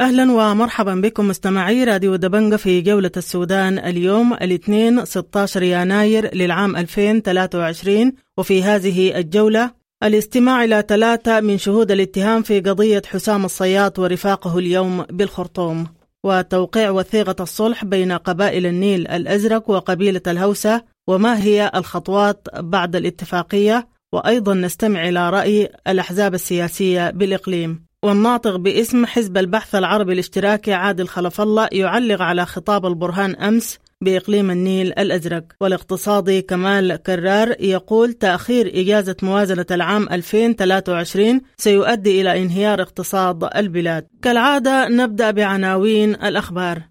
أهلا ومرحبا بكم مستمعي راديو دبنجة في جولة السودان اليوم الاثنين 16 يناير للعام 2023 وفي هذه الجولة الاستماع إلى ثلاثة من شهود الاتهام في قضية حسام الصياط ورفاقه اليوم بالخرطوم. وتوقيع وثيقة الصلح بين قبائل النيل الأزرق وقبيلة الهوسة وما هي الخطوات بعد الاتفاقية وأيضا نستمع إلى رأي الأحزاب السياسية بالإقليم. والناطق باسم حزب البحث العربي الاشتراكي عادل خلف الله يعلق على خطاب البرهان أمس بإقليم النيل الأزرق. والاقتصادي كمال كرار يقول تأخير إجازة موازنة العام 2023 سيؤدي إلى انهيار اقتصاد البلاد. كالعادة نبدأ بعناوين الأخبار.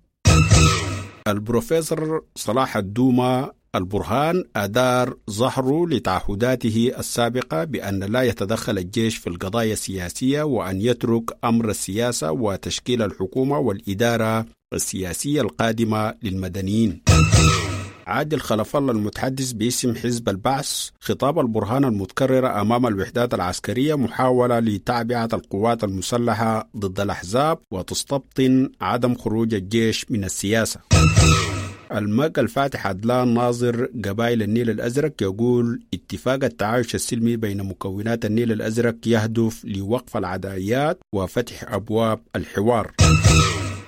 البروفيسور صلاح الدومة البرهان أدار ظهره لتعهداته السابقة بأن لا يتدخل الجيش في القضايا السياسية وأن يترك أمر السياسة وتشكيل الحكومة والإدارة السياسية القادمة للمدنيين. عادل خلف الله المتحدث باسم حزب البعث خطاب البرهان المتكرر أمام الوحدات العسكرية محاولة لتعبئة القوات المسلحة ضد الأحزاب وتستبطن عدم خروج الجيش من السياسة. المك الفاتح عدلان ناظر قبائل النيل الأزرق يقول اتفاق التعايش السلمي بين مكونات النيل الأزرق يهدف لوقف العدائيات وفتح أبواب الحوار.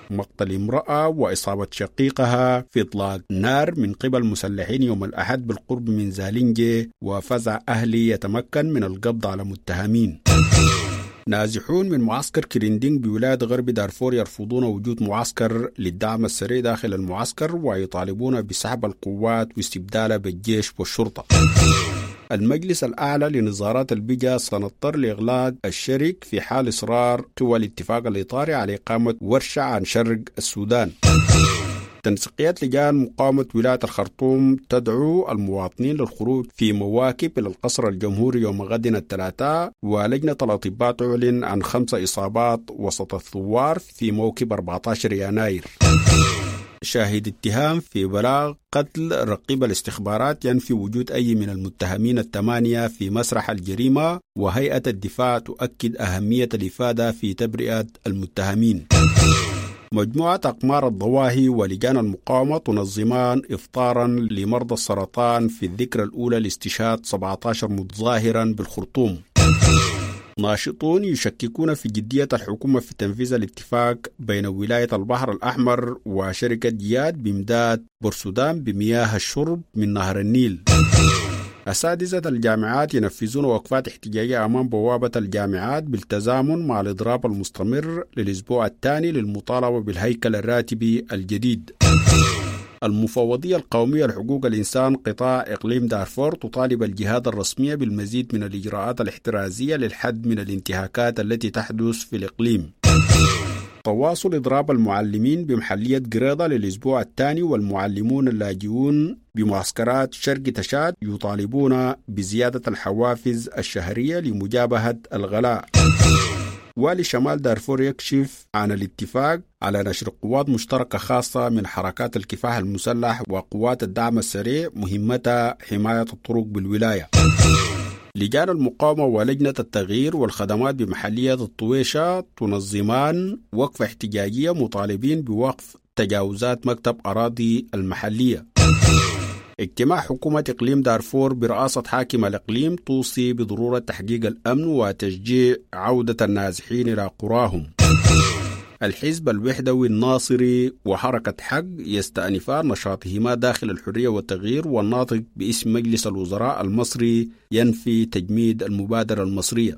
مقتل امرأة وإصابة شقيقها في إطلاق نار من قبل مسلحين يوم الأحد بالقرب من زالينجي وفزع أهلي يتمكن من القبض على متهمين. نازحون من معسكر كريندينج بولاية غرب دارفور يرفضون وجود معسكر للدعم السريع داخل المعسكر ويطالبون بسحب القوات واستبدالها بالجيش والشرطة. المجلس الأعلى لنظارات البيجا سنضطر لإغلاق الشرك في حال إصرار قوى الاتفاق الإطاري على إقامة ورشة عن شرق السودان. تنسيقيات لجان مقاومة ولاية الخرطوم تدعو المواطنين للخروج في مواكب إلى القصر الجمهوري يوم غد الثلاثاء ولجنة الأطباء تعلن عن خمس إصابات وسط الثوار في موكب 14 يناير. شاهد اتهام في بلاغ قتل رقيب الاستخبارات ينفي وجود أي من المتهمين الثمانية في مسرح الجريمة وهيئة الدفاع تؤكد أهمية الإفادة في تبرئة المتهمين. مجموعة أقمار الضواهي ولجان المقاومة تنظمان إفطارا لمرضى السرطان في الذكرى الأولى لاستشهاد 17 متظاهرا بالخرطوم. ناشطون يشككون في جدية الحكومة في تنفيذ الاتفاق بين ولاية البحر الأحمر وشركة جياد بإمداد بورسودان بمياه الشرب من نهر النيل. أساتذة الجامعات ينفذون وقفات احتجاجية أمام بوابة الجامعات بالتزامن مع الإضراب المستمر للأسبوع الثاني للمطالبة بالهيكل الراتبي الجديد. المفوضية القومية لحقوق الإنسان قطاع إقليم دارفور تطالب الجهات الرسمية بالمزيد من الإجراءات الاحترازية للحد من الانتهاكات التي تحدث في الإقليم. تواصل إضراب المعلمين بمحلية قريضة للأسبوع الثاني والمعلمون اللاجئون بمعسكرات شرق تشاد يطالبون بزيادة الحوافز الشهرية لمجابهة الغلاء. والي شمال دارفور يكشف عن الاتفاق على نشر قوات مشتركة خاصة من حركات الكفاح المسلح وقوات الدعم السريع مهمتها حماية الطرق بالولاية. لجان المقاومة ولجنة التغيير والخدمات بمحلية الطويشة تنظمان وقفة احتجاجية مطالبين بوقف تجاوزات مكتب أراضي المحلية. اجتماع حكومة إقليم دارفور برئاسة حاكم الإقليم توصي بضرورة تحقيق الأمن وتشجيع عودة النازحين إلى قراهم. الحزب الوحدوي الناصري وحركة حق يستأنفان نشاطهما داخل الحرية والتغيير والناطق باسم مجلس الوزراء المصري ينفي تجميد المبادرة المصرية.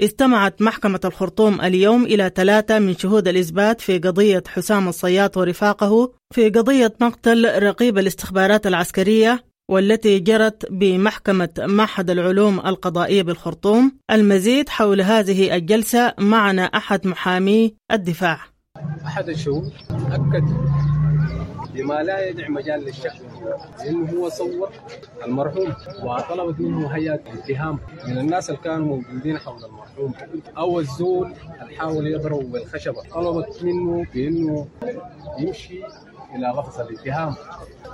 استمعت محكمة الخرطوم اليوم إلى ثلاثة من شهود الإثبات في قضية حسام الصياط ورفاقه في قضية مقتل رقيب الاستخبارات العسكرية والتي جرت بمحكمة معهد العلوم القضائية بالخرطوم المزيد حول هذه الجلسة معنا أحد محامي الدفاع. أحد الشهود أكد بما لا يدع مجال للشك لأنه هو صور المرحوم وطلبت منه هيئة اتهام من الناس اللي كانوا موجودين حول المرحوم أو الزول اللي حاول يضربه بالخشبة. طلبت منه بأنه يمشي إلى غفص الاتهام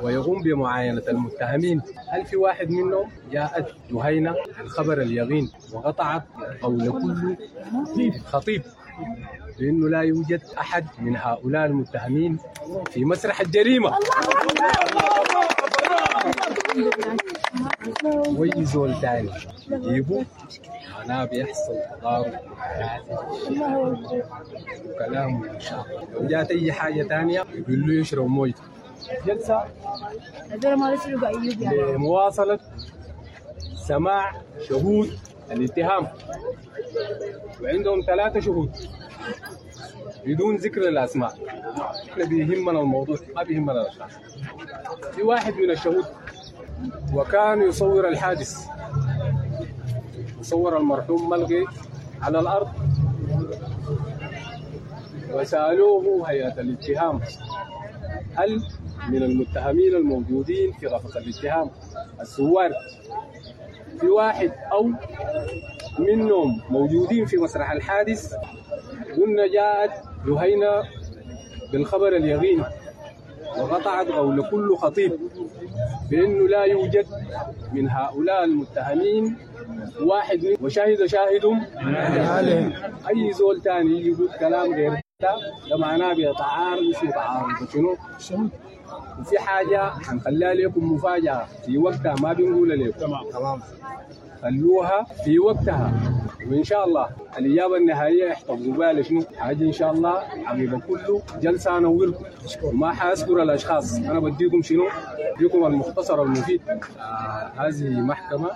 ويقوم بمعاينة المتهمين. هل في واحد منهم جاءت جهينة الخبر اليقين وقطعت قول كل خطيب. بأنه لا يوجد أحد من هؤلاء المتهمين في مسرح الجريمة. ويزول تاني. يجيبوا معناه بيحصل تضارب وكلام لو جات أي حاجة تانية يقول له يشرب موية. جلسة. هذول ما يسرقوا ايوب يعني لمواصلة. سماع شهود. الاتهام. وعندهم ثلاثة شهود. بدون ذكر الأسماء. إحنا بيهمنا الموضوع ما بيهمنا الأشخاص في واحد من الشهود وكان يصور الحادث. يصور المرحوم ملقي على الأرض. وسألوه هيئة الاتهام هل من المتهمين الموجودين في غرفة الاتهام السوار في واحد أو منهم موجودين في مسرح الحادث قلنا جاءت جهينة بالخبر اليقين وقطعت قول كل خطيب بأنه لا يوجد من هؤلاء المتهمين واحد من وشهد شاهد أي زول تاني يقول كلام غير ده معناه بيتعارض اسمه تعارض شنو؟ وفي حاجة حنخليها لكم مفاجأة في وقتها ما بنقول لكم تمام تمام. خلوها في وقتها. وإن شاء الله الإجابة النهائية احتفظوا بها لشنو؟ حاجة إن شاء الله عقيبة كله جلسة أنوركم وما حأذكر الأشخاص. أنا بديكم شنو؟ بديكم المختصر المفيد آه هذه محكمة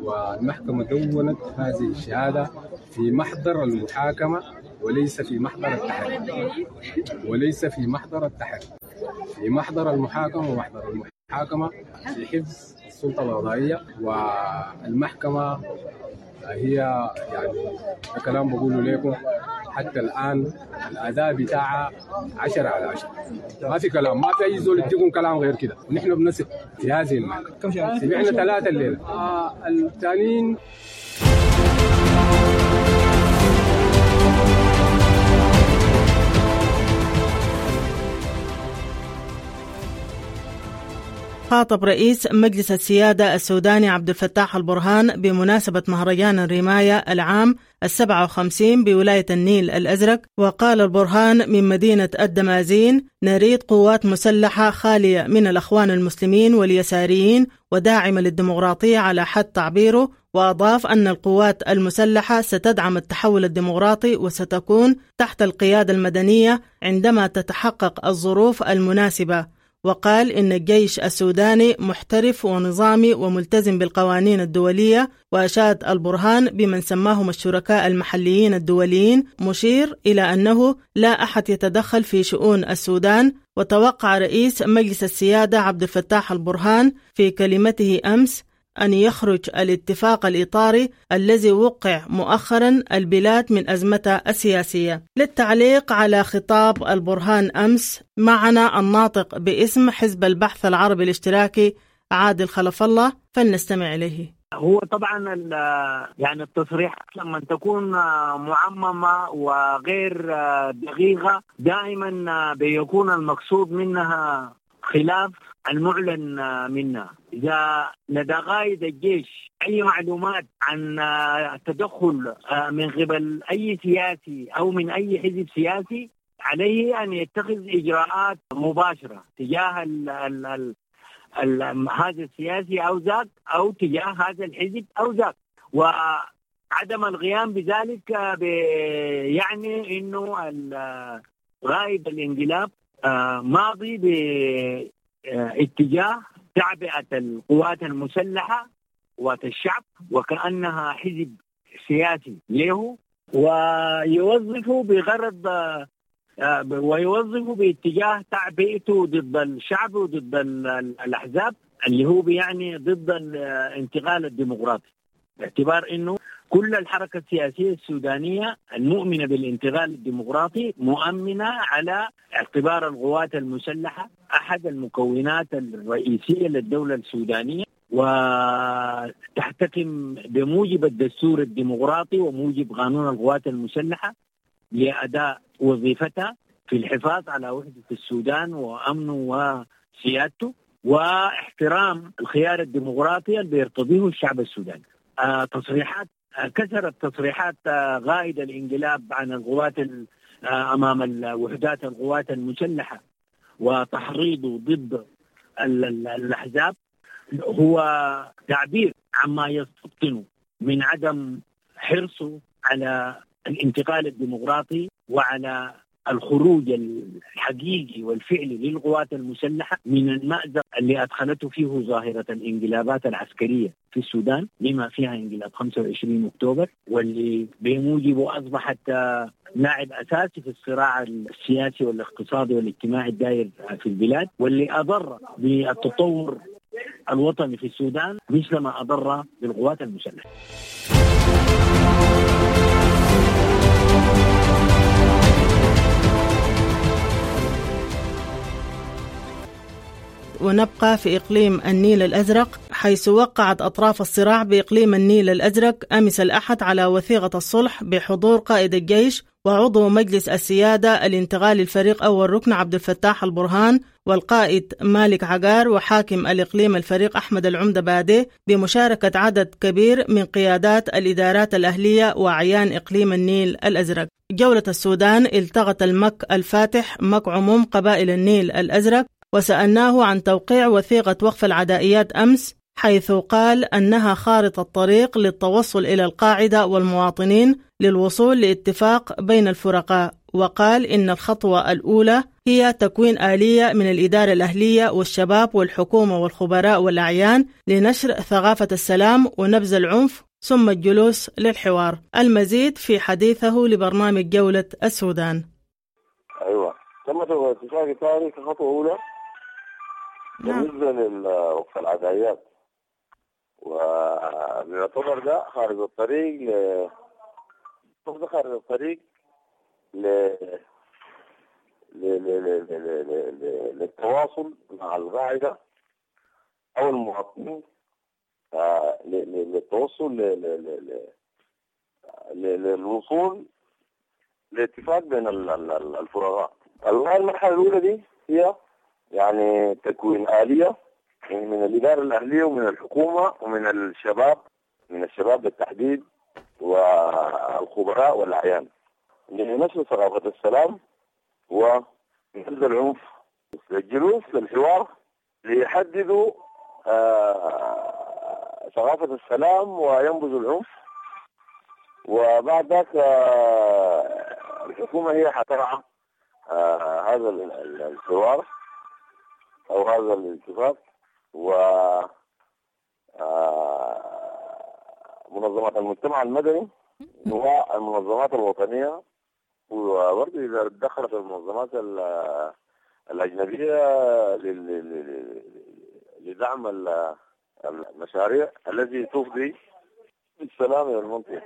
والمحكمة دونت هذه الشهادة في محضر المحاكمة وليس في محضر التحرير وليس في محضر التحرير في محضر المحاكمة ومحضر المحاكمة في حفظ السلطة القضائية والمحكمة هي يعني ده كلام بقوله لكم حتى الآن الأداء بتاعها 10 على 10 ما في كلام ما في أي زول يديكم كلام غير كده. ونحن بنثق في هذه المحكمة. سمعنا ثلاثة الليلة. آه الثانيين خاطب رئيس مجلس السيادة السوداني عبد الفتاح البرهان بمناسبة مهرجان الرماية العام السبعة وخمسين بولاية النيل الأزرق وقال البرهان من مدينة الدمازين نريد قوات مسلحة خالية من الأخوان المسلمين واليساريين وداعمة للديمقراطية على حد تعبيره وأضاف أن القوات المسلحة ستدعم التحول الديمقراطي وستكون تحت القيادة المدنية عندما تتحقق الظروف المناسبة. وقال إن الجيش السوداني محترف ونظامي وملتزم بالقوانين الدولية وأشاد البرهان بمن سماهم الشركاء المحليين الدوليين مشير إلى أنه لا أحد يتدخل في شؤون السودان وتوقع رئيس مجلس السيادة عبد الفتاح البرهان في كلمته أمس أن يخرج الاتفاق الإطاري الذي وقع مؤخرا البلاد من أزمتها السياسية. للتعليق على خطاب البرهان أمس معنا الناطق باسم حزب البحث العربي الاشتراكي عادل خلف الله فلنستمع إليه. هو طبعا يعني التصريحات لما تكون معممة وغير دقيقة دائما بيكون المقصود منها خلاف المعلن منها إذا لدى قائد الجيش أي معلومات عن التدخل من قبل أي سياسي أو من أي حزب سياسي عليه أن يتخذ إجراءات مباشرة تجاه ال ال ال ال هذا السياسي أو ذاك أو تجاه هذا الحزب أو ذاك. وعدم القيام بذلك يعني إنه غائب الانقلاب ماضي باتجاه تعبئة القوات المسلحة قوات الشعب وكأنها حزب سياسي له ويوظفه بغرض ويوظفه باتجاه تعبئته ضد الشعب وضد الأحزاب اللي هو يعني ضد الانتقال الديمقراطي. باعتبار إنه كل الحركة السياسية السودانية المؤمنة بالانتقال الديمقراطي مؤمنة على اعتبار القوات المسلحة أحد المكونات الرئيسية للدولة السودانية وتحتكم بموجب الدستور الديمقراطي وموجب قانون القوات المسلحة لأداء وظيفتها في الحفاظ على وحدة السودان وأمنه وسيادته واحترام الخيار الديمقراطي اللي بيرتضيه الشعب السوداني. آه تصريحات كثرت تصريحات آه غائدة الانقلاب عن القوات آه أمام الوحدات القوات المسلحة وتحريضه ضد الأحزاب. هو تعبير عما يستبطن من عدم حرصه على الانتقال الديمقراطي وعلى الخروج الحقيقي والفعلي للقوات المسلحة من المأزق اللي أدخلته فيه ظاهرة الانقلابات العسكرية في السودان بما فيها انقلاب 25 أكتوبر واللي بموجبه أصبحت لاعب أساسي في الصراع السياسي والاقتصادي والاجتماعي الداير في البلاد واللي أضر بالتطور الوطني في السودان مثل ما أضر بالقوات المسلحة. ونبقى في إقليم النيل الأزرق حيث وقعت أطراف الصراع بإقليم النيل الأزرق أمس الأحد على وثيقة الصلح بحضور قائد الجيش وعضو مجلس السيادة الانتقالي الفريق أول ركن عبد الفتاح البرهان والقائد مالك عقار وحاكم الإقليم الفريق أحمد العمدة بادي بمشاركة عدد كبير من قيادات الإدارات الأهلية وأعيان إقليم النيل الأزرق. جولة السودان التغت المك الفاتح مك عموم قبائل النيل الأزرق وسألناه عن توقيع وثيقة وقف العدائيات أمس حيث قال أنها خارطة طريق للتوصل إلى القاعدة والمواطنين للوصول لاتفاق بين الفرقاء وقال إن الخطوة الأولى هي تكوين آلية من الإدارة الأهلية والشباب والحكومة والخبراء والأعيان لنشر ثقافة السلام ونبذ العنف ثم الجلوس للحوار. المزيد في حديثه لبرنامج جولة السودان. أيوة. تم اتفاق ثاني كخطوة أولى نعم. بالنسبة لوقف العدايات ويعتبر ده خارج الطريق ل ده خارج الطريق ل. للتواصل مع القاعدة أو المواطنين آه،. للتوصل. للوصول لاتفاق بين ال- ال- ال- الفرقاء المرحلة الأولى دي هي يعني تكوين آلية من الإدارة الأهلية ومن الحكومة ومن الشباب من الشباب بالتحديد والخبراء والأعيان. لنشر ثقافة السلام ونبذ العنف الجلوس للحوار ليحددوا آه، ثقافة السلام وينبذوا العنف. وبعد ذاك آه، الحكومة هي حترعى آه، هذا ال- ال- الحوار. أو هذا الاتفاق و آه، منظمات المجتمع المدني والمنظمات الوطنية وبرضه إذا دخلت المنظمات ال- الأجنبية لدعم ال- المشاريع التي تفضي بالسلام إلى المنطقة.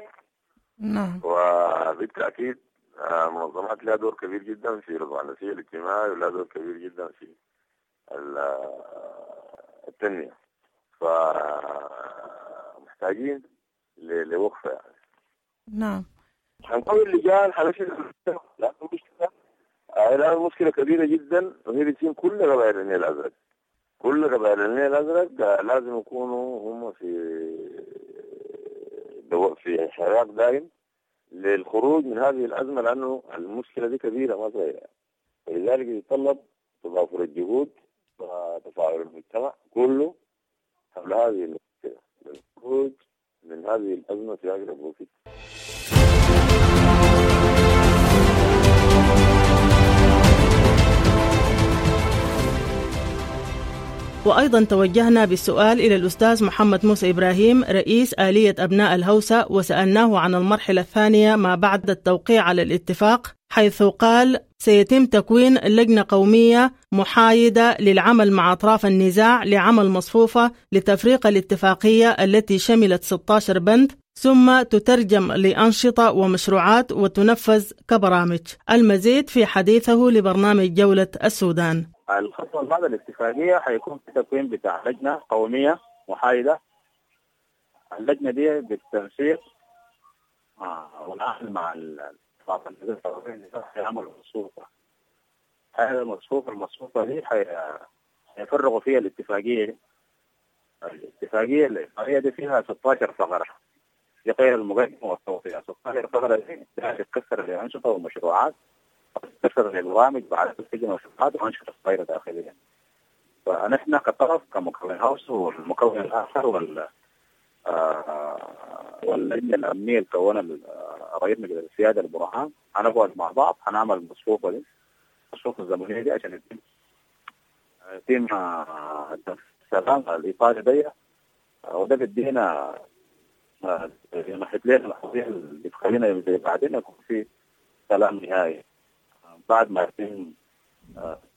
نعم. وبالتأكيد آه، منظمات لها دور كبير جدا في رفع النسيج الاجتماعي ولها دور كبير جدا في التنمية. فمحتاجين لوقفة يعني. نعم. هنقوي اللجان حنشر لا مشكلة. آه، لا مشكلة كبيرة جدا وهي بتصير كل قبائل النيل الأزرق. كل قبائل النيل الأزرق آه، لازم يكونوا هم في دو- في حراك دائم للخروج من هذه الأزمة لأنه المشكلة دي كبيرة ما صغيرة. ولذلك يتطلب تضافر الجهود وتفاعل المجتمع كله حول هذه المشكلة للخروج من هذه الأزمة في أقرب وقت وأيضا توجهنا بالسؤال إلى الأستاذ محمد موسى إبراهيم رئيس آلية أبناء الهوسة وسألناه عن المرحلة الثانية ما بعد التوقيع على الاتفاق. حيث قال سيتم تكوين لجنة قومية محايدة للعمل مع أطراف النزاع لعمل مصفوفة لتفريق الاتفاقية التي شملت 16 بند ثم تترجم لأنشطة ومشروعات وتنفذ كبرامج. المزيد في حديثه لبرنامج جولة السودان. الخطوة بعد الاتفاقية حيكون في تكوين بتاع لجنة قومية محايدة. اللجنة دي بالتنسيق والعمل مع هذا المصفوفة المصفوفة دي حيفرغوا فيها الاتفاقية. الاتفاقية الإطارية دي فيها 16 فقرة دي غير المقدمة والتوصية 16 فقرة دي تتكسر لأنشطة ومشروعات تتكسر للبرامج بعد تسجل مشروعات وأنشطة صغيرة داخليا. فنحن كطرف كمكون هاوس والمكون الآخر وال آه، واللجنة الأمنية اللي كونها رئيس مجلس السيادة البرهان هنقعد مع بعض هنعمل المصفوفة دي المصفوفة الزمنية دي عشان يتم يتم آه، السلام الإيطالي دي. آه، وده بيدينا يمهد لنا القضية اللي تخلينا زي بعدين يكون في سلام نهائي. بعد ما يتم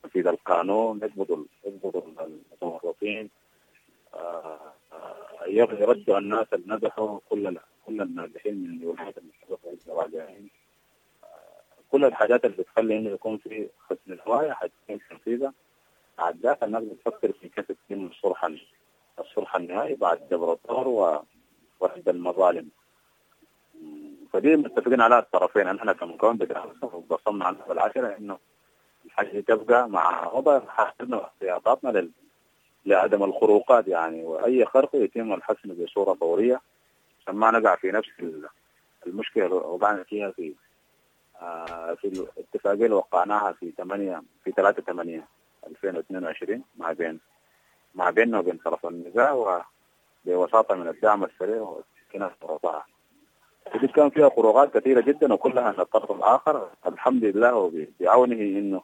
تنفيذ القانون يقبضوا يقبضوا المتورطين. يردوا الناس اللي نجحوا كل كل الناجحين من الولايات والراجعين كل الحاجات اللي بتخلي إنه يكون في حسن الهواية حتكون تنفيذها بعد ذاك الناس بتفكر في كيف تتم الصلح الصلح النهائي بعد جبر الثور و- ورد المظالم. فدي متفقين عليها الطرفين. نحن كمكون وقسمنا عنها بالعشرة إنه الحاجة دي تبقى مع وضع حاولنا احتياطاتنا لل... لعدم الخروقات يعني. وأي خرق يتم الحسم بصورة فورية. عشان ما نقع في نفس ال- المشكلة اللي وقعنا فيها في آه، في الاتفاقية اللي وقعناها في 8 في 3 8 2022 مع بين مع بيننا وبين طرف النزاع وبوساطه من الدعم السريع وكنا رفعها ودي كان فيها خروقات كثيرة جدا وكلها من الطرف الآخر. الحمد لله وبعونه إنه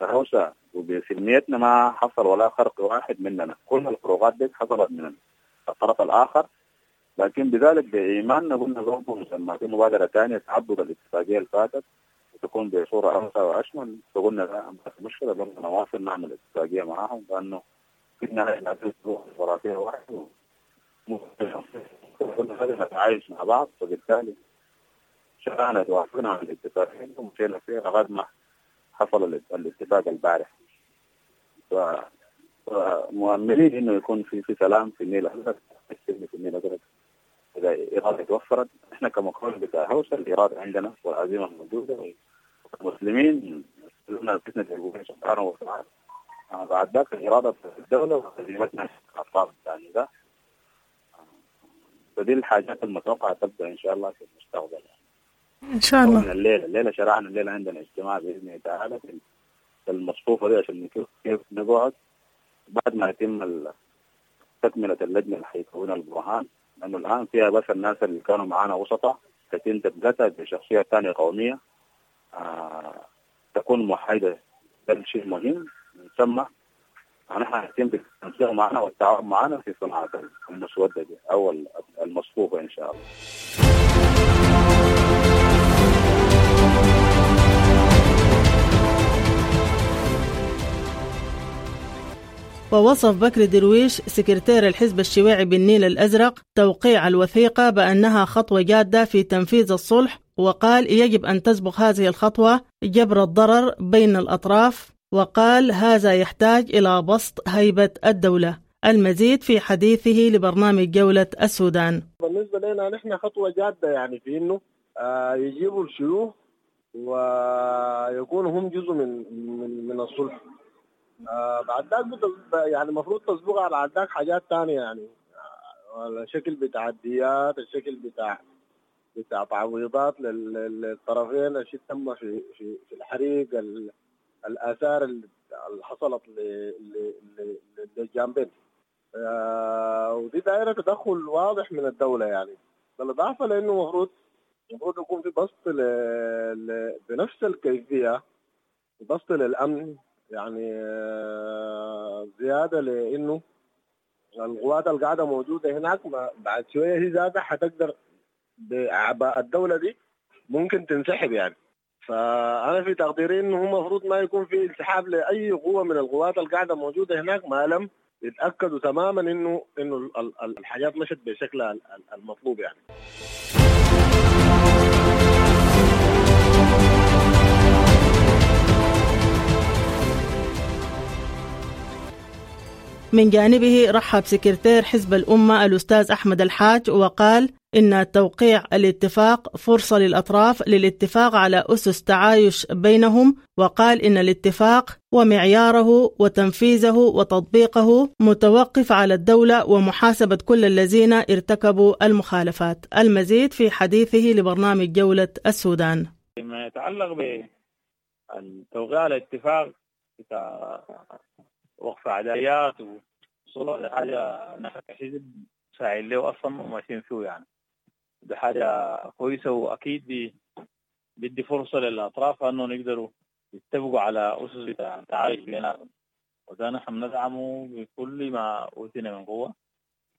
كهوسة وبسلميتنا ما حصل ولا خرق واحد مننا. كل الخروقات دي حصلت من الطرف الآخر. لكن بذلك بإيماننا قلنا برضه لما في مبادرة ثانية تعبد الاتفاقية اللي فاتت وتكون بصورة اوسع وأشمل فقلنا لا مشكلة برضه نواصل نعمل اتفاقية معاهم لأنه في النهاية لازم تروح وراثيه واحدة قلنا هذا نتعايش مع بعض فبالتالي شرعنا توافقنا على الاتفاقين ومشينا فيه لغاية ما حصل الات- الاتفاق البارح. فمؤملين إنه يكون في في سلام في النيل. الازرق في النيل. الازرق إذا إرادة توفرت. إحنا كمكون بتاع هوسه الإرادة عندنا والعزيمة موجوده وكمسلمين لنا الفتنة الجمهوريه سبحانه وتعالى. بعد ذاك الإرادة في الدولة وعزيمتنا الأطراف الثانية ده فدي الحاجات المتوقعة تبدأ إن شاء الله في المستقبل. إن شاء الله. الليلة الليلة شرعنا الليلة عندنا اجتماع بإذن الله تعالى المصفوفة دي عشان نشوف كيف نقعد بعد ما يتم تكملة اللجنة اللي حيكونها البرهان. لأنه الآن فيها بس الناس اللي كانوا معانا وسطاء تتم تبدأ بشخصية ثانية قومية آه تكون محايده ده الشيء مهم. نسمى نحن هنتم بالتنسيق معنا والتعاون معنا في صناعة المسودة دي أو المصفوفة إن شاء الله. ووصف بكر درويش سكرتير الحزب الشيوعي بالنيل الأزرق توقيع الوثيقة بأنها خطوة جادة في تنفيذ الصلح وقال يجب أن تسبق هذه الخطوة جبر الضرر بين الأطراف وقال هذا يحتاج إلى بسط هيبة الدولة. المزيد في حديثه لبرنامج جولة السودان. بالنسبة لنا نحن خطوة جادة يعني في إنه آه يجيبوا الشيوخ ويكونوا هم جزء من من, من الصلح. آه بعد ذاك بت- يعني المفروض تسبقها على ذاك حاجات تانية يعني آه الشكل بتاع الديات الشكل بتاع بتاع تعويضات لل- لل- للطرفين الشيء تم في في في الحريق ال- الآثار اللي حصلت للجانبين آه، ودي دائرة تدخل واضح من الدولة يعني بالإضافة لأنه المفروض المفروض يكون في بسط. بنفس الكيفية بسط للأمن يعني آه، زيادة لأنه القوات اللي قاعدة موجودة هناك بعد شوية هي ذاتها حتقدر بأعباء الدولة دي ممكن تنسحب يعني. فأنا في تقديري إنه هو المفروض ما يكون في انسحاب لأي قوة من القوات اللي قاعدة موجودة هناك ما لم يتأكدوا تماما إنه إنه ال- ال- الحاجات مشت ال- المطلوب يعني. من جانبه رحب سكرتير حزب الأمة الأستاذ أحمد الحاج وقال إن توقيع الاتفاق فرصة للأطراف للاتفاق على أسس تعايش بينهم وقال إن الاتفاق ومعياره وتنفيذه وتطبيقه متوقف على الدولة ومحاسبة كل الذين ارتكبوا المخالفات. المزيد في حديثه لبرنامج جولة السودان. فيما يتعلق بالتوقيع على الاتفاق وقف عدايات وصول لحاجة نحن كحزب ساعين له أصلا وماشيين فيه يعني. ده حاجة كويسة وأكيد دي بدي فرصة للأطراف أنه يقدروا يتفقوا على أسس التعايش بيناتهم وده نحن ندعمه بكل ما أوتينا من قوة.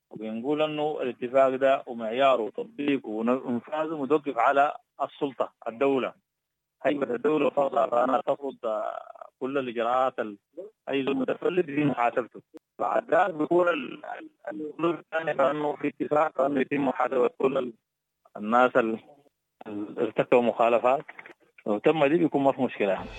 وبنقول أنه الاتفاق ده ومعياره وتطبيقه وإنفاذه متوقف على السلطة الدولة. هيبة الدولة فرضها فأنا تفرض كل الإجراءات أي زول متفلت في محاسبته بعد ذلك بيكون الحلول الثانية فأنه في اتفاق أنه يتم محاسبة كل الناس اللي ارتكبوا مخالفات لو تم دي بيكون ما في مشكلة يعني.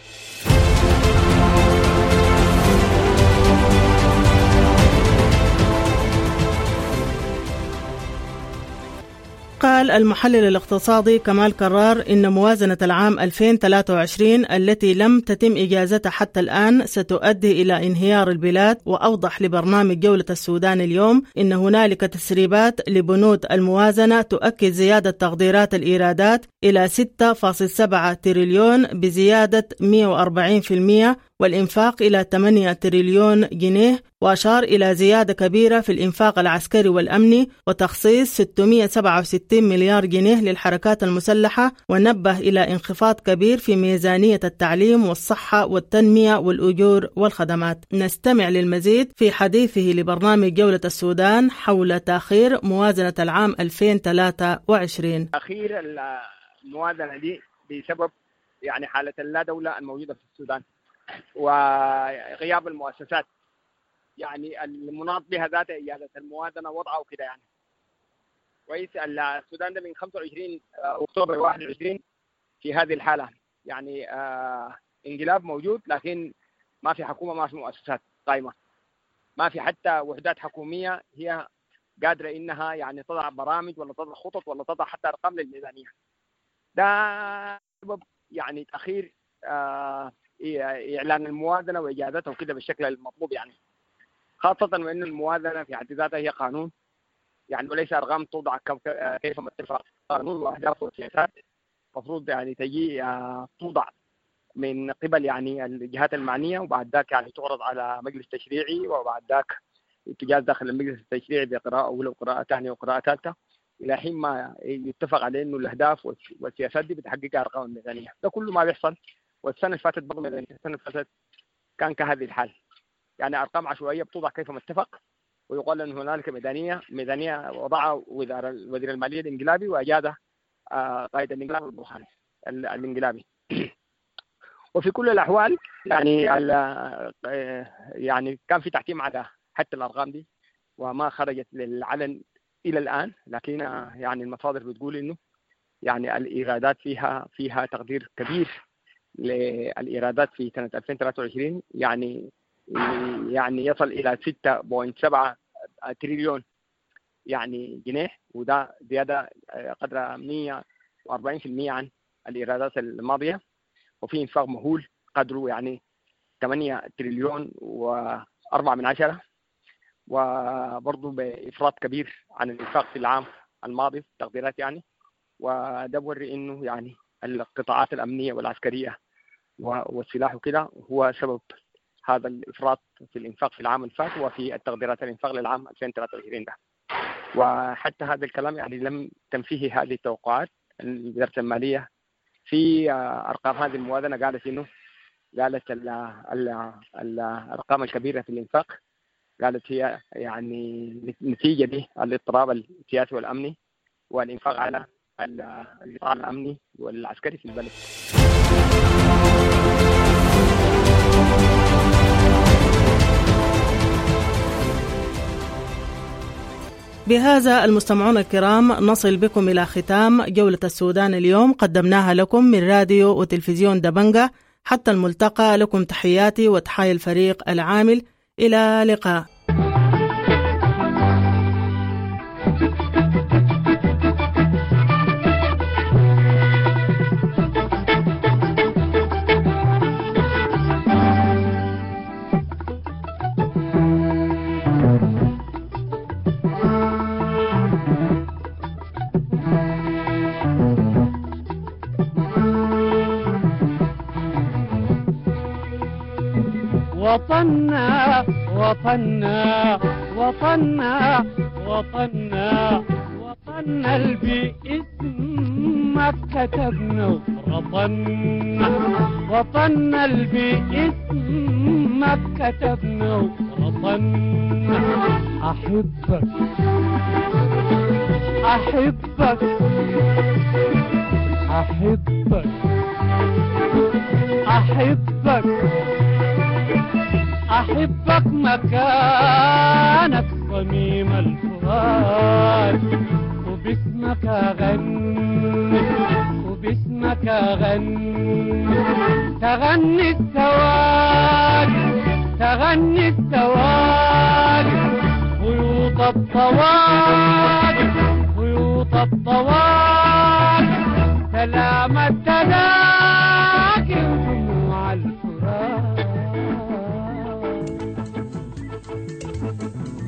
قال المحلل الاقتصادي كمال كرار إن موازنة العام 2023 التي لم تتم إجازتها حتى الآن ستؤدي إلى انهيار البلاد وأوضح لبرنامج جولة السودان اليوم إن هنالك تسريبات لبنود الموازنة تؤكد زيادة تقديرات الإيرادات إلى 6.7 تريليون بزيادة 140% والإنفاق إلى 8 تريليون جنيه وأشار إلى زيادة كبيرة في الإنفاق العسكري والأمني وتخصيص 667 مليار جنيه للحركات المسلحة ونبه إلى انخفاض كبير في ميزانية التعليم والصحة والتنمية والأجور والخدمات. نستمع للمزيد في حديثه لبرنامج جولة السودان حول تأخير موازنة العام 2023 تأخير الموازنة دي بسبب يعني حالة اللا دولة الموجودة في السودان. وغياب المؤسسات. يعني المناط بها ذات إجازة الموازنة وضعه كده يعني. كويس. السودان ده من 25 أكتوبر 21 في هذه الحالة. يعني آه انقلاب موجود لكن ما في حكومة ما في مؤسسات قائمة ما في حتى وحدات حكومية هي قادرة إنها يعني تضع برامج ولا تضع خطط ولا تضع حتى أرقام للميزانية. ده سبب يعني تأخير آه إعلان الموازنة واجازتها وكده بالشكل المطلوب يعني. خاصة وان الموازنة في حد ذاتها هي قانون. يعني وليس أرقام توضع كيف اتفق قانون واهداف وسياسات المفروض يعني تجي توضع من قبل يعني الجهات المعنية وبعد ذاك يعني تعرض على مجلس تشريعي وبعد ذاك تجاز داخل المجلس التشريعي بقراءة أولى وقراءة ثانية وقراءة ثالثة. إلى حين ما يتفق عليه إنه الأهداف والسياسات دي بتحقق أرقام الميزانيه ده كله ما بيحصل. والسنة اللي فاتت برضه السنة اللي فاتت كان كهذه الحال. يعني أرقام عشوائية بتوضع كيف ما اتفق ويقال إن هنالك ميزانيه ميزانيه وضعها وزير المالية الإنقلابي واجاد قائد الإنقلاب البرهاني الإنقلابي. وفي كل الأحوال يعني يعني كان في تحكيم على حتى الأرقام دي وما خرجت للعلن إلى الآن. لكن يعني المصادر بتقول إنه يعني الإيرادات فيها فيها تقدير كبير. للإيرادات في سنة 2023 يعني يعني يصل إلى 6.7 تريليون يعني جنيه وده زيادة قدر 140% عن الإيرادات الماضية. وفي إنفاق مهول قدره يعني 8 تريليون و4 من عشرة. وبرضه بإفراط كبير عن الإنفاق في العام الماضي في التقديرات يعني. وده بوري إنه يعني القطاعات الأمنية والعسكرية والسلاح وكده هو سبب هذا الإفراط في الإنفاق في العام الفات وفي التقديرات الإنفاق للعام 2023 ده وحتى هذا الكلام يعني لم تنفيه هذه التوقعات وزاره المالية في أرقام هذه الموازنة قالت إنه قالت ال ال الأرقام الكبيرة في الإنفاق قالت هي يعني نتيجة دي الاضطراب السياسي والأمني والإنفاق على القطاع الأمني والعسكري في البلد. بهذا المستمعون الكرام نصل بكم إلى ختام جولة السودان اليوم. قدمناها لكم من راديو وتلفزيون دبنجة. حتى الملتقى لكم تحياتي وتحايا الفريق العامل. إلى لقاء وطننا وطننا وطننا وطننا وطننا اللي باسمك كتبنا ورطنا وطننا اللي باسمك كتبنا ورطنا أحبك أحبك أحبك أحبك. أحبك مكانك صميم الفؤاد. وباسمك أغني وباسمك أغني. تغني السواد تغني السواد. خيوط الطواد خيوط الطواد. سلام. التلاقي